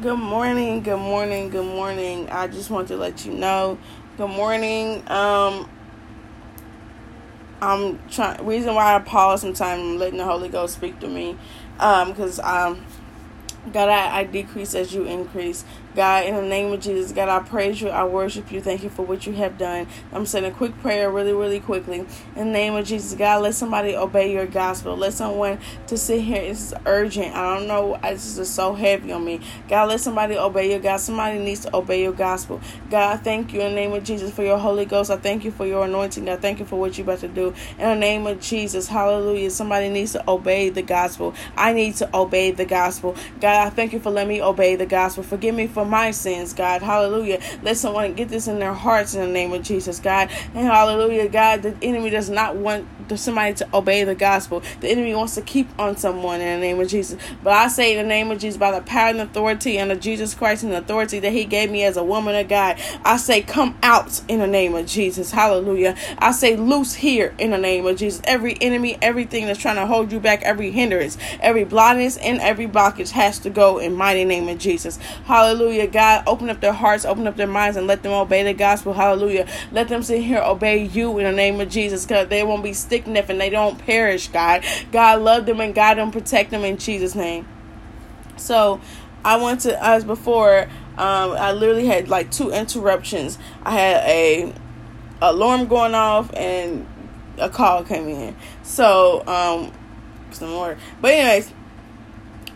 Good morning, good morning, good morning. I just want to let you know. Good morning. Um I'm trying reason why I pause sometimes I'm letting the Holy Ghost speak to me. Um, because um God I, I decrease as you increase. God, in the name of Jesus, God, I praise you. I worship you. Thank you for what you have done. I'm saying a quick prayer really, really quickly. In the name of Jesus, God, let somebody obey your gospel. Let someone to sit here. Is urgent. I don't know. This is so heavy on me. God, let somebody obey your God. Somebody needs to obey your gospel. God, thank you in the name of Jesus for your Holy Ghost. I thank you for your anointing. I thank you for what you're about to do. In the name of Jesus, hallelujah. Somebody needs to obey the gospel. I need to obey the gospel. God, I thank you for letting me obey the gospel. Forgive me for for my sins, God. Hallelujah. Let someone get this in their hearts in the name of Jesus, God. And hallelujah, God. The enemy does not want somebody to obey the gospel. The enemy wants to keep on someone in the name of Jesus. But I say in the name of Jesus, by the power and authority and of Jesus Christ and the authority that He gave me as a woman of God, I say, come out in the name of Jesus. Hallelujah. I say, loose here in the name of Jesus. Every enemy, everything that's trying to hold you back, every hindrance, every blindness, and every blockage has to go in mighty name of Jesus. Hallelujah. Hallelujah. God, open up their hearts, open up their minds, and let them obey the gospel. Hallelujah. Let them sit here, obey you in the name of Jesus, because they won't be stick and they don't perish, God. God, love them and guide them, protect them in Jesus' name. So, I went to, as before, um, I literally had like two interruptions. I had a alarm going off and a call came in. So, um, some more. But anyways,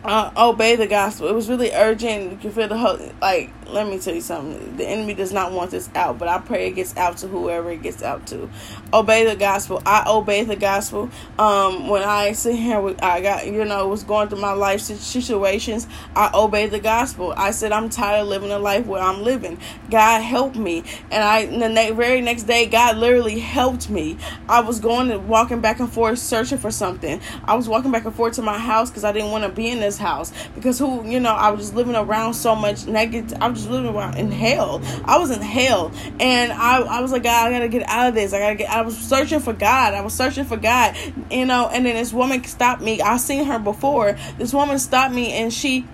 uh, obey the gospel. It was really urgent. You can feel the whole like let me tell you something. The enemy does not want this out, but I pray it gets out to whoever it gets out to. Obey the gospel. I obey the gospel. Um, when I sit here, with, I got you know was going through my life situations. I obey the gospel. I said I'm tired of living a life where I'm living. God help me, and I the very next day, God literally helped me. I was going and walking back and forth searching for something. I was walking back and forth to my house because I didn't want to be in this house because who you know I was just living around so much negative. I was just living around in hell. I was in hell, and I I was like, God, I gotta get out of this. I gotta get. I was searching for God. I was searching for God, you know. And then this woman stopped me. I seen her before. This woman stopped me, and she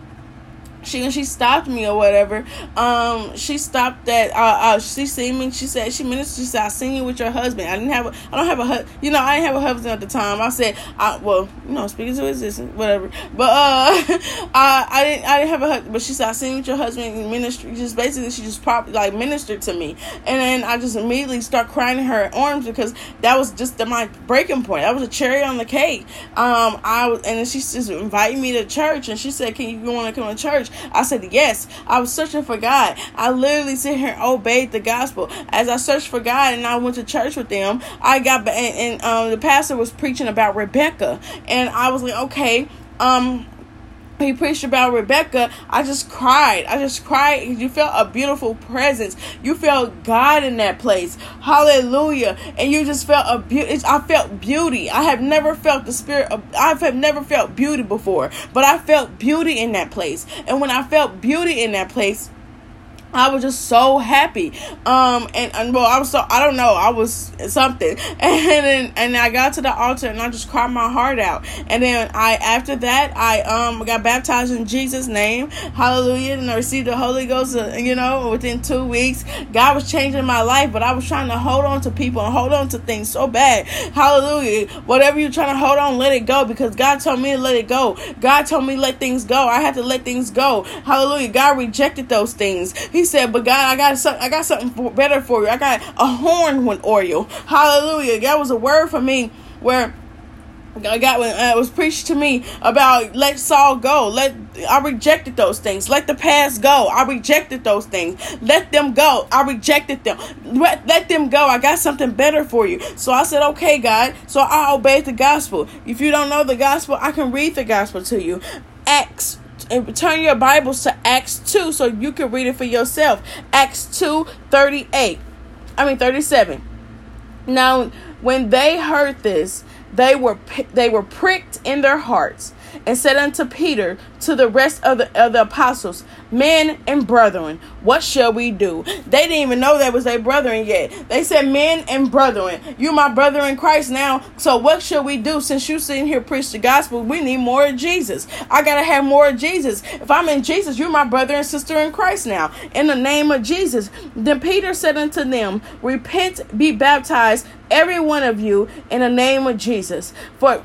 she when she stopped me or whatever, um, she stopped that. Uh, uh, she seen me. She said she ministered. She said, "I seen you with your husband. I didn't have. A, I don't have a. Hu- you know, I didn't have a husband at the time. I said, I well, you know, speaking to existence, whatever. But uh, I I didn't I didn't have a husband. But she said, I seen you with your husband in ministry. Just basically, she just probably like ministered to me, and then I just immediately start crying in her arms because that was just the, my breaking point. That was a cherry on the cake. Um, I and then she just invited me to church, and she said, "Can you, you want to come to church?" I said, Yes, I was searching for God. I literally sit here and obeyed the gospel. As I searched for God and I went to church with them, I got, and, and um, the pastor was preaching about Rebecca. And I was like, Okay, um, he preached about Rebecca, I just cried. I just cried. You felt a beautiful presence. You felt God in that place. Hallelujah. And you just felt a beauty. I felt beauty. I have never felt the spirit of, I have never felt beauty before, but I felt beauty in that place. And when I felt beauty in that place, I was just so happy. Um, and, and well, I was so, I don't know, I was something. And then, and I got to the altar and I just cried my heart out. And then I, after that, I, um, got baptized in Jesus' name. Hallelujah. And I received the Holy Ghost, uh, you know, within two weeks. God was changing my life, but I was trying to hold on to people and hold on to things so bad. Hallelujah. Whatever you're trying to hold on, let it go because God told me to let it go. God told me let things go. I had to let things go. Hallelujah. God rejected those things. He he said, "But God, I got something. I got something better for you. I got a horn with oil. Hallelujah! That was a word for me where." I got when uh, it was preached to me about let Saul go. Let I rejected those things. Let the past go. I rejected those things. Let them go. I rejected them. Let, let them go. I got something better for you. So I said, okay, God. So I obeyed the gospel. If you don't know the gospel, I can read the gospel to you. Acts and turn your Bibles to Acts 2 so you can read it for yourself. Acts 2 38. I mean 37. Now, when they heard this, they were they were pricked in their hearts and said unto Peter, to the rest of the, of the apostles, Men and brethren, what shall we do? They didn't even know that was their brethren yet. They said, Men and brethren, you my brother in Christ now. So what shall we do? Since you sitting here preach the gospel, we need more of Jesus. I gotta have more of Jesus. If I'm in Jesus, you're my brother and sister in Christ now. In the name of Jesus. Then Peter said unto them, Repent, be baptized, every one of you, in the name of Jesus. For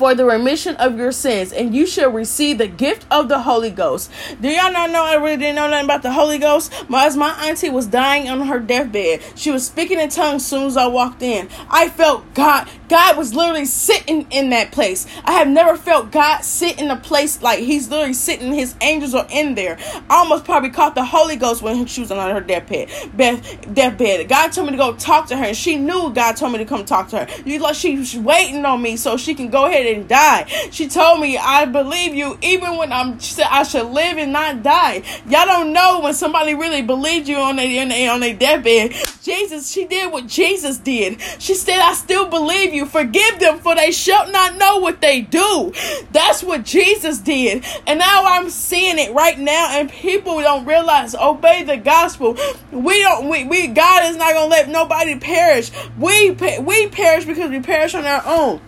for the remission of your sins, and you shall receive the gift of the Holy Ghost. Do y'all not know? I really didn't know nothing about the Holy Ghost. My, as my auntie was dying on her deathbed, she was speaking in tongues as soon as I walked in. I felt God. God was literally sitting in that place. I have never felt God sit in a place like He's literally sitting. His angels are in there. I almost probably caught the Holy Ghost when she was on her deathbed. Beth, deathbed. God told me to go talk to her, and she knew God told me to come talk to her. You like she was waiting on me so she can go ahead and die. She told me, I believe you even when I'm, she said, I should live and not die. Y'all don't know when somebody really believed you on their, on their deathbed. Jesus, she did what Jesus did. She said, I still believe you. Forgive them for they shall not know what they do. That's what Jesus did. And now I'm seeing it right now and people don't realize, obey the gospel. We don't, we, we God is not going to let nobody perish. We, we perish because we perish on our own.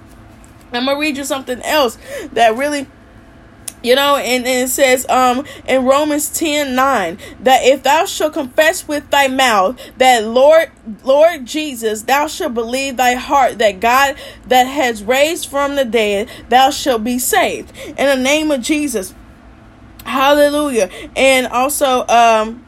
I'm gonna read you something else that really you know, and, and, it says um in Romans 10 9 that if thou shalt confess with thy mouth that Lord Lord Jesus, thou shalt believe thy heart that God that has raised from the dead, thou shalt be saved. In the name of Jesus. Hallelujah. And also um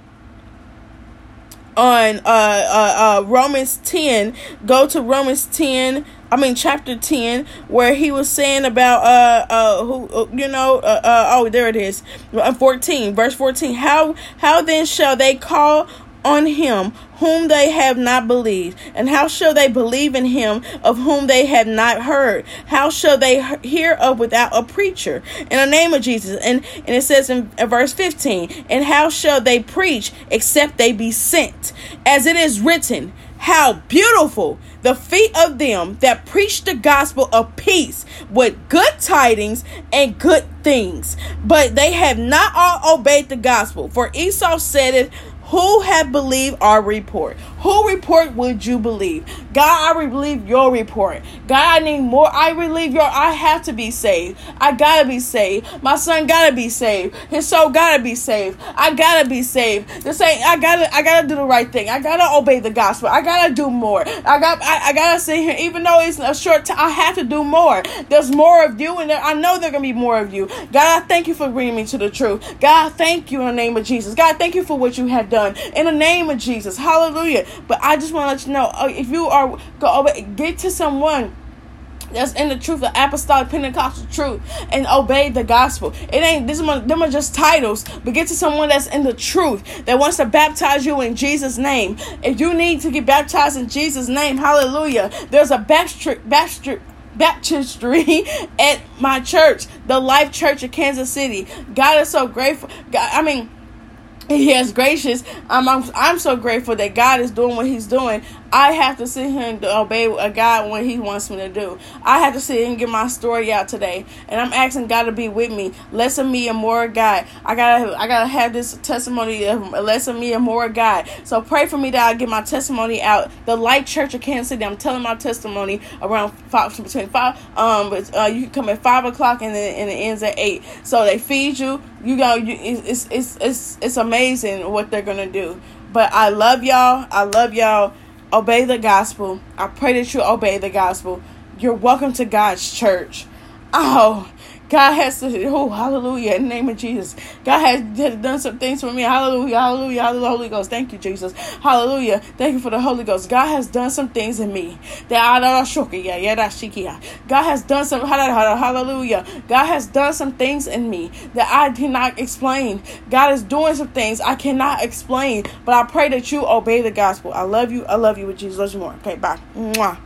on uh, uh, uh, Romans 10, go to Romans 10, I mean chapter 10, where he was saying about, uh, uh, who, uh, you know, uh, uh, oh, there it is, uh, 14, verse 14, how, how then shall they call on him whom they have not believed? And how shall they believe in him of whom they have not heard? How shall they hear of without a preacher? In the name of Jesus. And, and it says in verse 15, and how shall they preach except they be sent? As it is written, how beautiful the feet of them that preach the gospel of peace with good tidings and good things. But they have not all obeyed the gospel. For Esau said it who have believed our report? Who report would you believe? God, I believe your report. God, I need more. I believe your. I have to be saved. I gotta be saved. My son gotta be saved. His soul gotta be saved. I gotta be saved. This ain't. I gotta. I gotta do the right thing. I gotta obey the gospel. I gotta do more. I got. I, I gotta sit here. Even though it's a short time, I have to do more. There's more of you, and there, I know there gonna be more of you. God, I thank you for bringing me to the truth. God, thank you in the name of Jesus. God, thank you for what you have done in the name of Jesus. Hallelujah. But I just want to let you know uh, if you are go get to someone that's in the truth, the apostolic Pentecostal truth, and obey the gospel. It ain't this one, them are just titles, but get to someone that's in the truth that wants to baptize you in Jesus' name. If you need to get baptized in Jesus' name, hallelujah. There's a baptistry, baptistry at my church, the Life Church of Kansas City. God is so grateful. God, I mean he is gracious. I'm, I'm I'm so grateful that God is doing what He's doing. I have to sit here and obey a God when He wants me to do. I have to sit and get my story out today, and I'm asking God to be with me, less of me and more of God. I gotta I gotta have this testimony of less of me and more of God. So pray for me that I get my testimony out. The Light Church of Kansas City. I'm telling my testimony around five between five. Um, but uh, you can come at five o'clock and then and it ends at eight. So they feed you. You go. You, it's it's it's it's amazing what they're gonna do. But I love y'all. I love y'all obey the gospel. I pray that you obey the gospel. You're welcome to God's church. Oh, God has to, oh, hallelujah, in the name of Jesus. God has done some things for me. Hallelujah, hallelujah, hallelujah, Holy Ghost. Thank you, Jesus. Hallelujah. Thank you for the Holy Ghost. God has done some things in me. God has done some, hallelujah. God has done some things in me that I cannot explain. God is doing some things I cannot explain, but I pray that you obey the gospel. I love you. I love you with Jesus. Love you more. Okay, bye. Mwah.